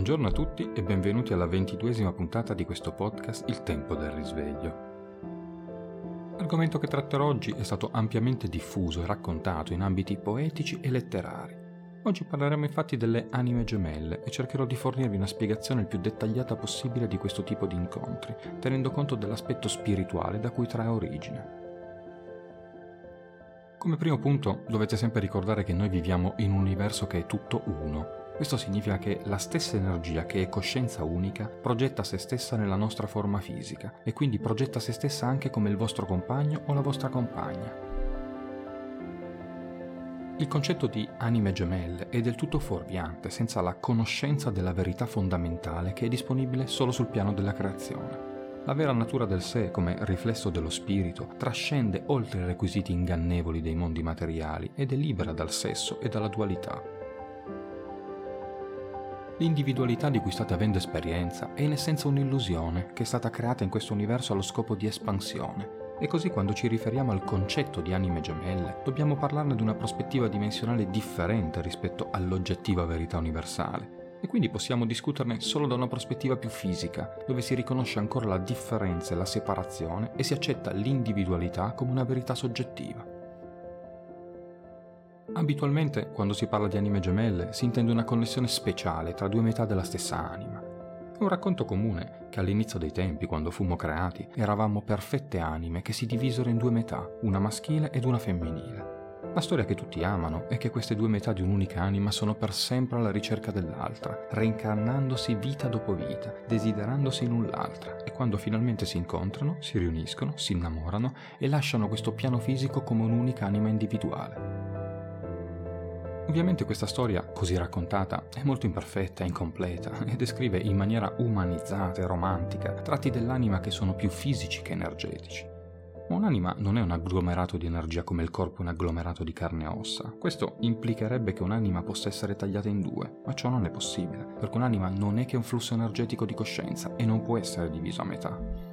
Buongiorno a tutti e benvenuti alla ventiduesima puntata di questo podcast Il tempo del risveglio. L'argomento che tratterò oggi è stato ampiamente diffuso e raccontato in ambiti poetici e letterari. Oggi parleremo infatti delle anime gemelle e cercherò di fornirvi una spiegazione il più dettagliata possibile di questo tipo di incontri, tenendo conto dell'aspetto spirituale da cui trae origine. Come primo punto dovete sempre ricordare che noi viviamo in un universo che è tutto uno. Questo significa che la stessa energia che è coscienza unica progetta se stessa nella nostra forma fisica e quindi progetta se stessa anche come il vostro compagno o la vostra compagna. Il concetto di anime gemelle è del tutto fuorviante senza la conoscenza della verità fondamentale che è disponibile solo sul piano della creazione. La vera natura del sé, come riflesso dello spirito, trascende oltre i requisiti ingannevoli dei mondi materiali ed è libera dal sesso e dalla dualità. L'individualità di cui state avendo esperienza è in essenza un'illusione che è stata creata in questo universo allo scopo di espansione. E così quando ci riferiamo al concetto di anime gemelle, dobbiamo parlarne di una prospettiva dimensionale differente rispetto all'oggettiva verità universale e quindi possiamo discuterne solo da una prospettiva più fisica, dove si riconosce ancora la differenza e la separazione e si accetta l'individualità come una verità soggettiva. Abitualmente, quando si parla di anime gemelle, si intende una connessione speciale tra due metà della stessa anima. È un racconto comune che all'inizio dei tempi, quando fummo creati, eravamo perfette anime che si divisero in due metà, una maschile ed una femminile. La storia che tutti amano è che queste due metà di un'unica anima sono per sempre alla ricerca dell'altra, reincarnandosi vita dopo vita, desiderandosi l'un l'altra e quando finalmente si incontrano, si riuniscono, si innamorano e lasciano questo piano fisico come un'unica anima individuale. Ovviamente questa storia, così raccontata, è molto imperfetta e incompleta e descrive in maniera umanizzata e romantica tratti dell'anima che sono più fisici che energetici. Ma un'anima non è un agglomerato di energia come il corpo è un agglomerato di carne e ossa. Questo implicherebbe che un'anima possa essere tagliata in due, ma ciò non è possibile, perché un'anima non è che un flusso energetico di coscienza e non può essere diviso a metà.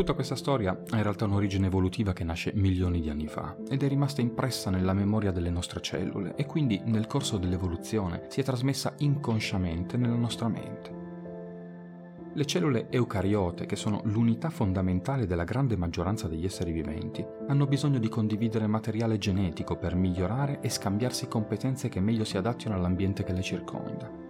Tutta questa storia ha in realtà un'origine evolutiva che nasce milioni di anni fa ed è rimasta impressa nella memoria delle nostre cellule e quindi nel corso dell'evoluzione si è trasmessa inconsciamente nella nostra mente. Le cellule eucariote, che sono l'unità fondamentale della grande maggioranza degli esseri viventi, hanno bisogno di condividere materiale genetico per migliorare e scambiarsi competenze che meglio si adattino all'ambiente che le circonda.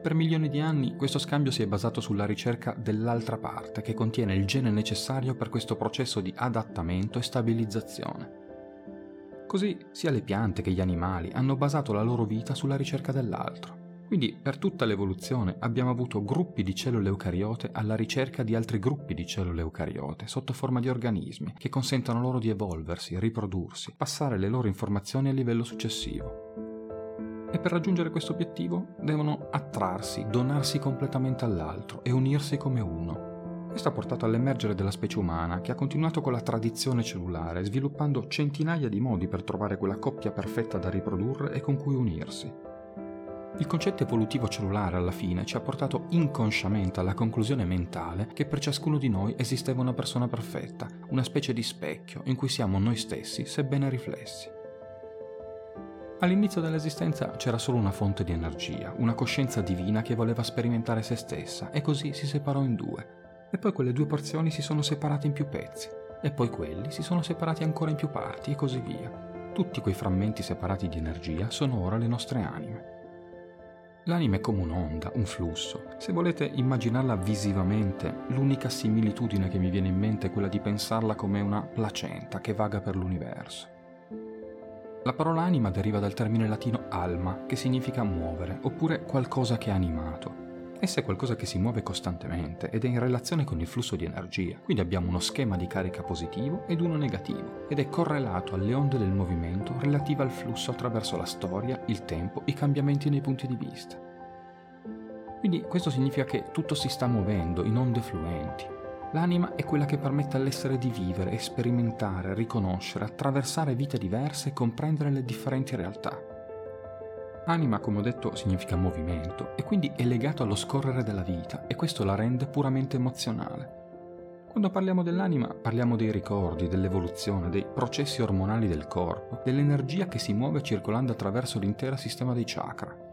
Per milioni di anni questo scambio si è basato sulla ricerca dell'altra parte che contiene il gene necessario per questo processo di adattamento e stabilizzazione. Così sia le piante che gli animali hanno basato la loro vita sulla ricerca dell'altro. Quindi per tutta l'evoluzione abbiamo avuto gruppi di cellule eucariote alla ricerca di altri gruppi di cellule eucariote sotto forma di organismi che consentono loro di evolversi, riprodursi, passare le loro informazioni a livello successivo. E per raggiungere questo obiettivo devono attrarsi, donarsi completamente all'altro e unirsi come uno. Questo ha portato all'emergere della specie umana che ha continuato con la tradizione cellulare, sviluppando centinaia di modi per trovare quella coppia perfetta da riprodurre e con cui unirsi. Il concetto evolutivo cellulare alla fine ci ha portato inconsciamente alla conclusione mentale che per ciascuno di noi esisteva una persona perfetta, una specie di specchio in cui siamo noi stessi, sebbene riflessi. All'inizio dell'esistenza c'era solo una fonte di energia, una coscienza divina che voleva sperimentare se stessa e così si separò in due. E poi quelle due porzioni si sono separate in più pezzi, e poi quelli si sono separati ancora in più parti e così via. Tutti quei frammenti separati di energia sono ora le nostre anime. L'anima è come un'onda, un flusso. Se volete immaginarla visivamente, l'unica similitudine che mi viene in mente è quella di pensarla come una placenta che vaga per l'universo. La parola anima deriva dal termine latino alma, che significa muovere, oppure qualcosa che è animato. Essa è qualcosa che si muove costantemente ed è in relazione con il flusso di energia, quindi abbiamo uno schema di carica positivo ed uno negativo, ed è correlato alle onde del movimento relative al flusso attraverso la storia, il tempo, i cambiamenti nei punti di vista. Quindi questo significa che tutto si sta muovendo in onde fluenti. L'anima è quella che permette all'essere di vivere, sperimentare, riconoscere, attraversare vite diverse e comprendere le differenti realtà. Anima, come ho detto, significa movimento e quindi è legato allo scorrere della vita e questo la rende puramente emozionale. Quando parliamo dell'anima parliamo dei ricordi, dell'evoluzione, dei processi ormonali del corpo, dell'energia che si muove circolando attraverso l'intero sistema dei chakra.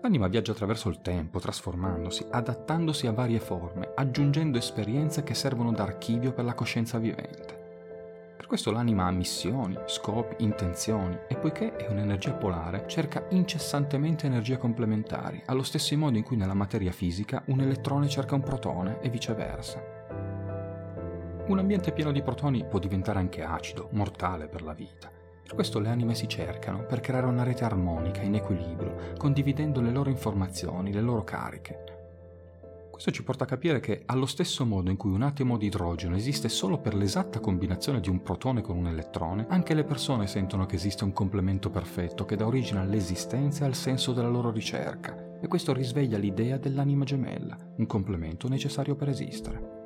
L'anima viaggia attraverso il tempo, trasformandosi, adattandosi a varie forme, aggiungendo esperienze che servono da archivio per la coscienza vivente. Per questo l'anima ha missioni, scopi, intenzioni e poiché è un'energia polare, cerca incessantemente energie complementari, allo stesso modo in cui nella materia fisica un elettrone cerca un protone e viceversa. Un ambiente pieno di protoni può diventare anche acido, mortale per la vita. Per questo le anime si cercano per creare una rete armonica, in equilibrio, condividendo le loro informazioni, le loro cariche. Questo ci porta a capire che allo stesso modo in cui un atomo di idrogeno esiste solo per l'esatta combinazione di un protone con un elettrone, anche le persone sentono che esiste un complemento perfetto che dà origine all'esistenza e al senso della loro ricerca, e questo risveglia l'idea dell'anima gemella, un complemento necessario per esistere.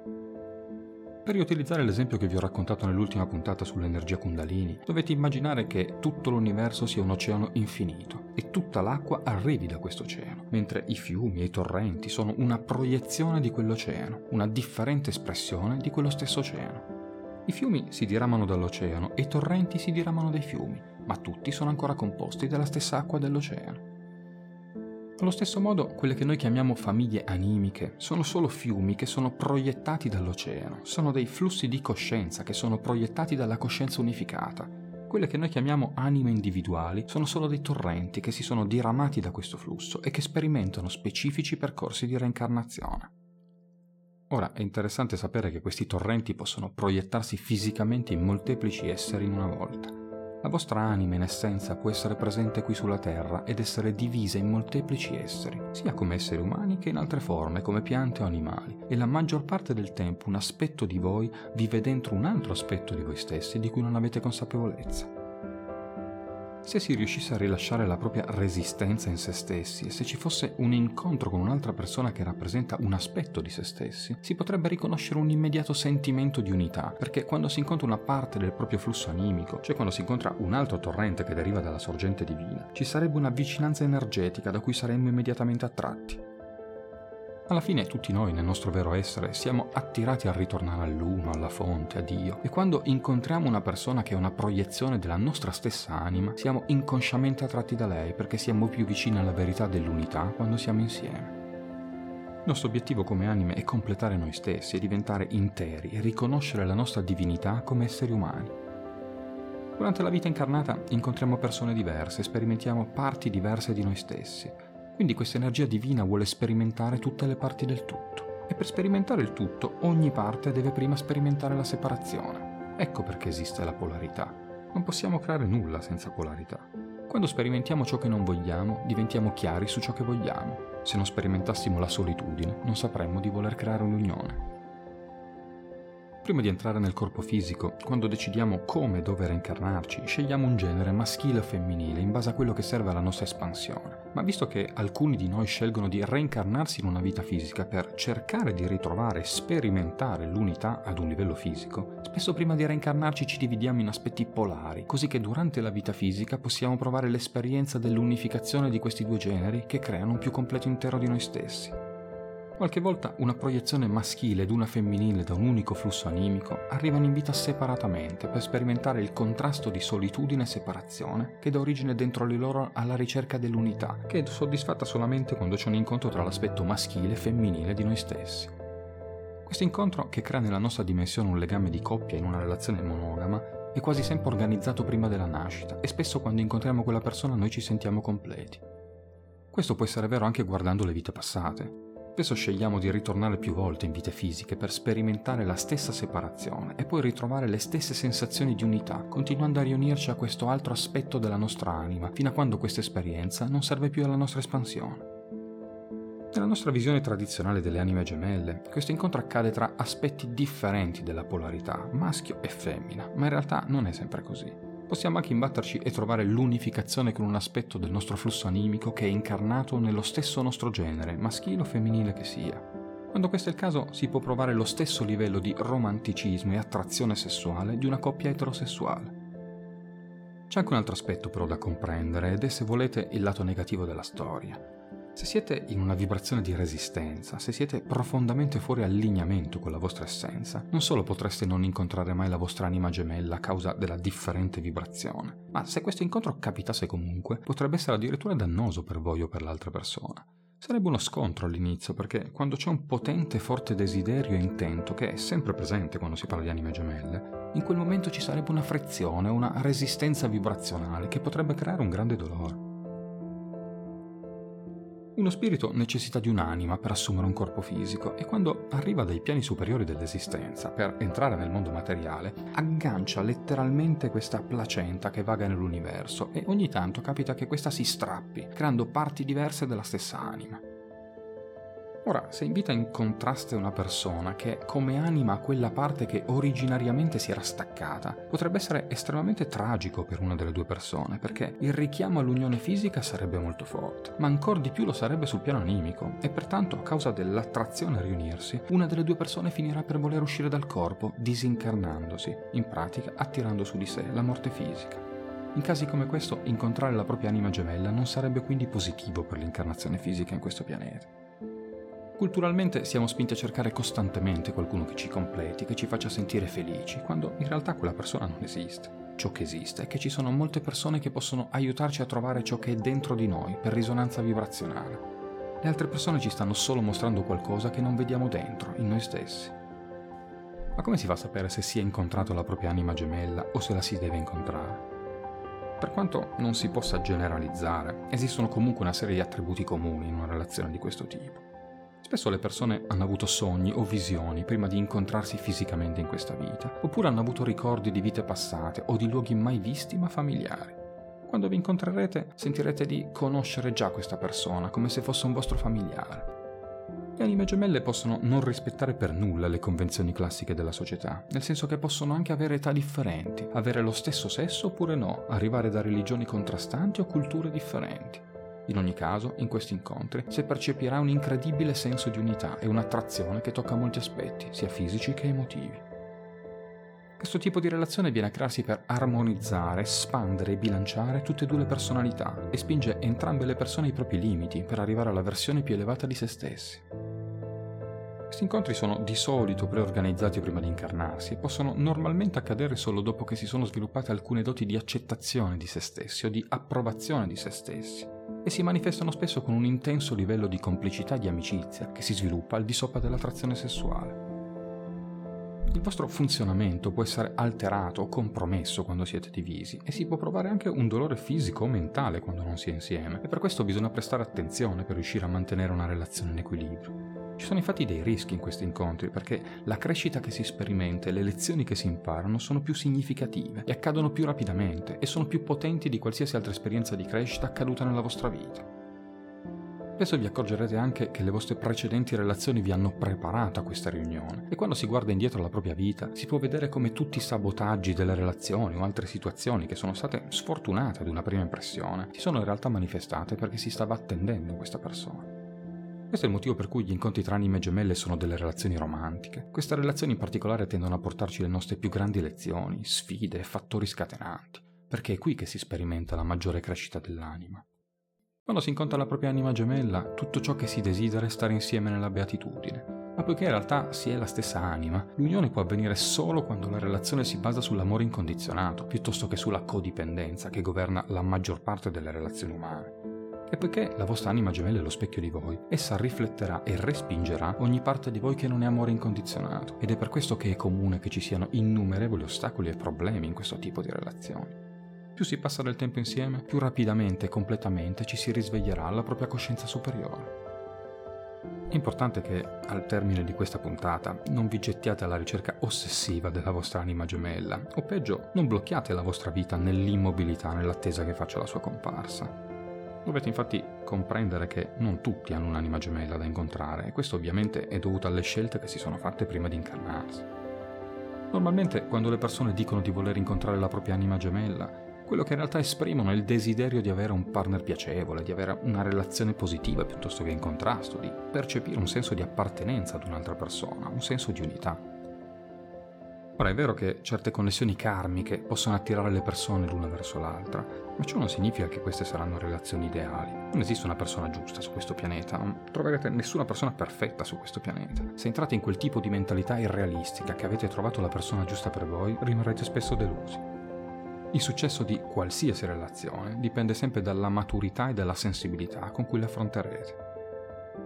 Per riutilizzare l'esempio che vi ho raccontato nell'ultima puntata sull'energia Kundalini, dovete immaginare che tutto l'universo sia un oceano infinito e tutta l'acqua arrivi da questo oceano, mentre i fiumi e i torrenti sono una proiezione di quell'oceano, una differente espressione di quello stesso oceano. I fiumi si diramano dall'oceano e i torrenti si diramano dai fiumi, ma tutti sono ancora composti dalla stessa acqua dell'oceano. Allo stesso modo, quelle che noi chiamiamo famiglie animiche sono solo fiumi che sono proiettati dall'oceano, sono dei flussi di coscienza che sono proiettati dalla coscienza unificata. Quelle che noi chiamiamo anime individuali sono solo dei torrenti che si sono diramati da questo flusso e che sperimentano specifici percorsi di reincarnazione. Ora è interessante sapere che questi torrenti possono proiettarsi fisicamente in molteplici esseri in una volta. La vostra anima in essenza può essere presente qui sulla Terra ed essere divisa in molteplici esseri, sia come esseri umani che in altre forme, come piante o animali, e la maggior parte del tempo un aspetto di voi vive dentro un altro aspetto di voi stessi di cui non avete consapevolezza. Se si riuscisse a rilasciare la propria resistenza in se stessi e se ci fosse un incontro con un'altra persona che rappresenta un aspetto di se stessi, si potrebbe riconoscere un immediato sentimento di unità, perché quando si incontra una parte del proprio flusso animico, cioè quando si incontra un altro torrente che deriva dalla sorgente divina, ci sarebbe una vicinanza energetica da cui saremmo immediatamente attratti. Alla fine tutti noi nel nostro vero essere siamo attirati a ritornare all'uno, alla fonte, a Dio e quando incontriamo una persona che è una proiezione della nostra stessa anima, siamo inconsciamente attratti da lei perché siamo più vicini alla verità dell'unità quando siamo insieme. Il nostro obiettivo come anime è completare noi stessi e diventare interi e riconoscere la nostra divinità come esseri umani. Durante la vita incarnata incontriamo persone diverse, sperimentiamo parti diverse di noi stessi quindi questa energia divina vuole sperimentare tutte le parti del tutto. E per sperimentare il tutto, ogni parte deve prima sperimentare la separazione. Ecco perché esiste la polarità. Non possiamo creare nulla senza polarità. Quando sperimentiamo ciò che non vogliamo, diventiamo chiari su ciò che vogliamo. Se non sperimentassimo la solitudine, non sapremmo di voler creare un'unione. Prima di entrare nel corpo fisico, quando decidiamo come e dove reincarnarci, scegliamo un genere maschile o femminile in base a quello che serve alla nostra espansione. Ma visto che alcuni di noi scelgono di reincarnarsi in una vita fisica per cercare di ritrovare e sperimentare l'unità ad un livello fisico, spesso prima di reincarnarci ci dividiamo in aspetti polari, così che durante la vita fisica possiamo provare l'esperienza dell'unificazione di questi due generi che creano un più completo intero di noi stessi. Qualche volta una proiezione maschile ed una femminile da un unico flusso animico arrivano in vita separatamente per sperimentare il contrasto di solitudine e separazione che dà origine dentro di loro alla ricerca dell'unità, che è soddisfatta solamente quando c'è un incontro tra l'aspetto maschile e femminile di noi stessi. Questo incontro, che crea nella nostra dimensione un legame di coppia in una relazione monogama, è quasi sempre organizzato prima della nascita e spesso quando incontriamo quella persona noi ci sentiamo completi. Questo può essere vero anche guardando le vite passate. Spesso scegliamo di ritornare più volte in vite fisiche per sperimentare la stessa separazione e poi ritrovare le stesse sensazioni di unità, continuando a riunirci a questo altro aspetto della nostra anima, fino a quando questa esperienza non serve più alla nostra espansione. Nella nostra visione tradizionale delle anime gemelle, questo incontro accade tra aspetti differenti della polarità, maschio e femmina, ma in realtà non è sempre così possiamo anche imbatterci e trovare l'unificazione con un aspetto del nostro flusso animico che è incarnato nello stesso nostro genere, maschile o femminile che sia. Quando questo è il caso, si può provare lo stesso livello di romanticismo e attrazione sessuale di una coppia eterosessuale. C'è anche un altro aspetto però da comprendere ed è se volete il lato negativo della storia. Se siete in una vibrazione di resistenza, se siete profondamente fuori allineamento con la vostra essenza, non solo potreste non incontrare mai la vostra anima gemella a causa della differente vibrazione, ma se questo incontro capitasse comunque, potrebbe essere addirittura dannoso per voi o per l'altra persona. Sarebbe uno scontro all'inizio perché quando c'è un potente e forte desiderio e intento che è sempre presente quando si parla di anime gemelle, in quel momento ci sarebbe una frizione, una resistenza vibrazionale che potrebbe creare un grande dolore. Uno spirito necessita di un'anima per assumere un corpo fisico e quando arriva dai piani superiori dell'esistenza per entrare nel mondo materiale, aggancia letteralmente questa placenta che vaga nell'universo e ogni tanto capita che questa si strappi, creando parti diverse della stessa anima. Ora, se in contrasto una persona che come anima quella parte che originariamente si era staccata, potrebbe essere estremamente tragico per una delle due persone, perché il richiamo all'unione fisica sarebbe molto forte, ma ancora di più lo sarebbe sul piano animico, e pertanto a causa dell'attrazione a riunirsi, una delle due persone finirà per voler uscire dal corpo, disincarnandosi, in pratica attirando su di sé la morte fisica. In casi come questo, incontrare la propria anima gemella non sarebbe quindi positivo per l'incarnazione fisica in questo pianeta. Culturalmente siamo spinti a cercare costantemente qualcuno che ci completi, che ci faccia sentire felici, quando in realtà quella persona non esiste. Ciò che esiste è che ci sono molte persone che possono aiutarci a trovare ciò che è dentro di noi per risonanza vibrazionale. Le altre persone ci stanno solo mostrando qualcosa che non vediamo dentro, in noi stessi. Ma come si fa a sapere se si è incontrato la propria anima gemella o se la si deve incontrare? Per quanto non si possa generalizzare, esistono comunque una serie di attributi comuni in una relazione di questo tipo. Spesso le persone hanno avuto sogni o visioni prima di incontrarsi fisicamente in questa vita, oppure hanno avuto ricordi di vite passate o di luoghi mai visti ma familiari. Quando vi incontrerete sentirete di conoscere già questa persona come se fosse un vostro familiare. Le anime gemelle possono non rispettare per nulla le convenzioni classiche della società, nel senso che possono anche avere età differenti, avere lo stesso sesso oppure no, arrivare da religioni contrastanti o culture differenti. In ogni caso, in questi incontri si percepirà un incredibile senso di unità e un'attrazione che tocca molti aspetti, sia fisici che emotivi. Questo tipo di relazione viene a crearsi per armonizzare, espandere e bilanciare tutte e due le personalità e spinge entrambe le persone ai propri limiti per arrivare alla versione più elevata di se stessi. Questi incontri sono di solito preorganizzati prima di incarnarsi e possono normalmente accadere solo dopo che si sono sviluppate alcune doti di accettazione di se stessi o di approvazione di se stessi e si manifestano spesso con un intenso livello di complicità e di amicizia che si sviluppa al di sopra dell'attrazione sessuale. Il vostro funzionamento può essere alterato o compromesso quando siete divisi e si può provare anche un dolore fisico o mentale quando non si è insieme e per questo bisogna prestare attenzione per riuscire a mantenere una relazione in equilibrio. Ci sono infatti dei rischi in questi incontri perché la crescita che si sperimenta e le lezioni che si imparano sono più significative e accadono più rapidamente e sono più potenti di qualsiasi altra esperienza di crescita accaduta nella vostra vita. Spesso vi accorgerete anche che le vostre precedenti relazioni vi hanno preparato a questa riunione e quando si guarda indietro alla propria vita si può vedere come tutti i sabotaggi delle relazioni o altre situazioni che sono state sfortunate ad una prima impressione si sono in realtà manifestate perché si stava attendendo questa persona. Questo è il motivo per cui gli incontri tra anime gemelle sono delle relazioni romantiche. Queste relazioni in particolare tendono a portarci le nostre più grandi lezioni, sfide e fattori scatenanti, perché è qui che si sperimenta la maggiore crescita dell'anima. Quando si incontra la propria anima gemella, tutto ciò che si desidera è stare insieme nella beatitudine. Ma poiché in realtà si è la stessa anima, l'unione può avvenire solo quando la relazione si basa sull'amore incondizionato, piuttosto che sulla codipendenza che governa la maggior parte delle relazioni umane. E poiché la vostra anima gemella è lo specchio di voi, essa rifletterà e respingerà ogni parte di voi che non è amore incondizionato. Ed è per questo che è comune che ci siano innumerevoli ostacoli e problemi in questo tipo di relazioni. Più si passa del tempo insieme, più rapidamente e completamente ci si risveglierà alla propria coscienza superiore. È importante che al termine di questa puntata non vi gettiate alla ricerca ossessiva della vostra anima gemella, o peggio, non blocchiate la vostra vita nell'immobilità nell'attesa che faccia la sua comparsa. Dovete infatti comprendere che non tutti hanno un'anima gemella da incontrare e questo ovviamente è dovuto alle scelte che si sono fatte prima di incarnarsi. Normalmente quando le persone dicono di voler incontrare la propria anima gemella, quello che in realtà esprimono è il desiderio di avere un partner piacevole, di avere una relazione positiva piuttosto che in contrasto, di percepire un senso di appartenenza ad un'altra persona, un senso di unità. Ora è vero che certe connessioni karmiche possono attirare le persone l'una verso l'altra, ma ciò non significa che queste saranno relazioni ideali. Non esiste una persona giusta su questo pianeta, non troverete nessuna persona perfetta su questo pianeta. Se entrate in quel tipo di mentalità irrealistica che avete trovato la persona giusta per voi, rimarrete spesso delusi. Il successo di qualsiasi relazione dipende sempre dalla maturità e dalla sensibilità con cui le affronterete.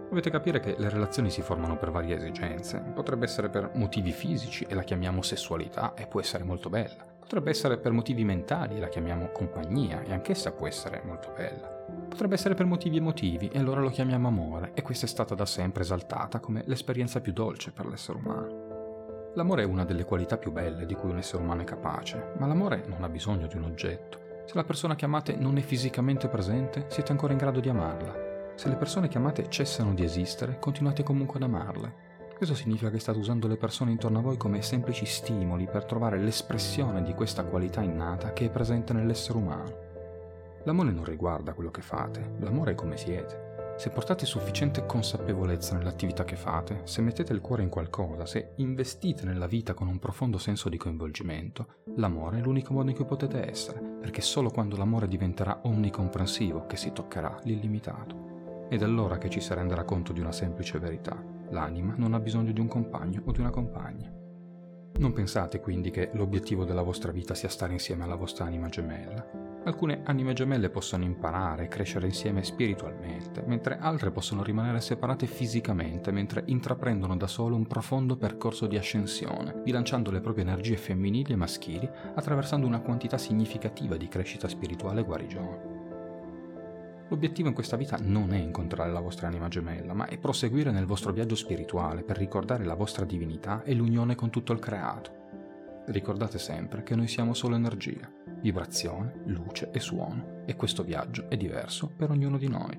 Dovete capire che le relazioni si formano per varie esigenze. Potrebbe essere per motivi fisici e la chiamiamo sessualità e può essere molto bella. Potrebbe essere per motivi mentali e la chiamiamo compagnia e anch'essa può essere molto bella. Potrebbe essere per motivi emotivi e allora lo chiamiamo amore e questa è stata da sempre esaltata come l'esperienza più dolce per l'essere umano. L'amore è una delle qualità più belle di cui un essere umano è capace, ma l'amore non ha bisogno di un oggetto. Se la persona che amate non è fisicamente presente, siete ancora in grado di amarla. Se le persone che amate cessano di esistere, continuate comunque ad amarle. Questo significa che state usando le persone intorno a voi come semplici stimoli per trovare l'espressione di questa qualità innata che è presente nell'essere umano. L'amore non riguarda quello che fate, l'amore è come siete. Se portate sufficiente consapevolezza nell'attività che fate, se mettete il cuore in qualcosa, se investite nella vita con un profondo senso di coinvolgimento, l'amore è l'unico modo in cui potete essere, perché solo quando l'amore diventerà omnicomprensivo che si toccherà l'illimitato. Ed è allora che ci si renderà conto di una semplice verità. L'anima non ha bisogno di un compagno o di una compagna. Non pensate quindi che l'obiettivo della vostra vita sia stare insieme alla vostra anima gemella. Alcune anime gemelle possono imparare e crescere insieme spiritualmente, mentre altre possono rimanere separate fisicamente mentre intraprendono da sole un profondo percorso di ascensione, bilanciando le proprie energie femminili e maschili attraversando una quantità significativa di crescita spirituale e guarigione. L'obiettivo in questa vita non è incontrare la vostra anima gemella, ma è proseguire nel vostro viaggio spirituale per ricordare la vostra divinità e l'unione con tutto il creato. Ricordate sempre che noi siamo solo energia, vibrazione, luce e suono, e questo viaggio è diverso per ognuno di noi.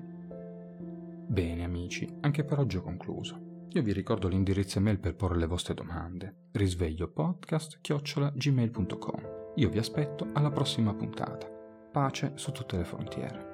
Bene amici, anche per oggi ho concluso. Io vi ricordo l'indirizzo email per porre le vostre domande. Risveglio podcast gmail.com. Io vi aspetto alla prossima puntata. Pace su tutte le frontiere.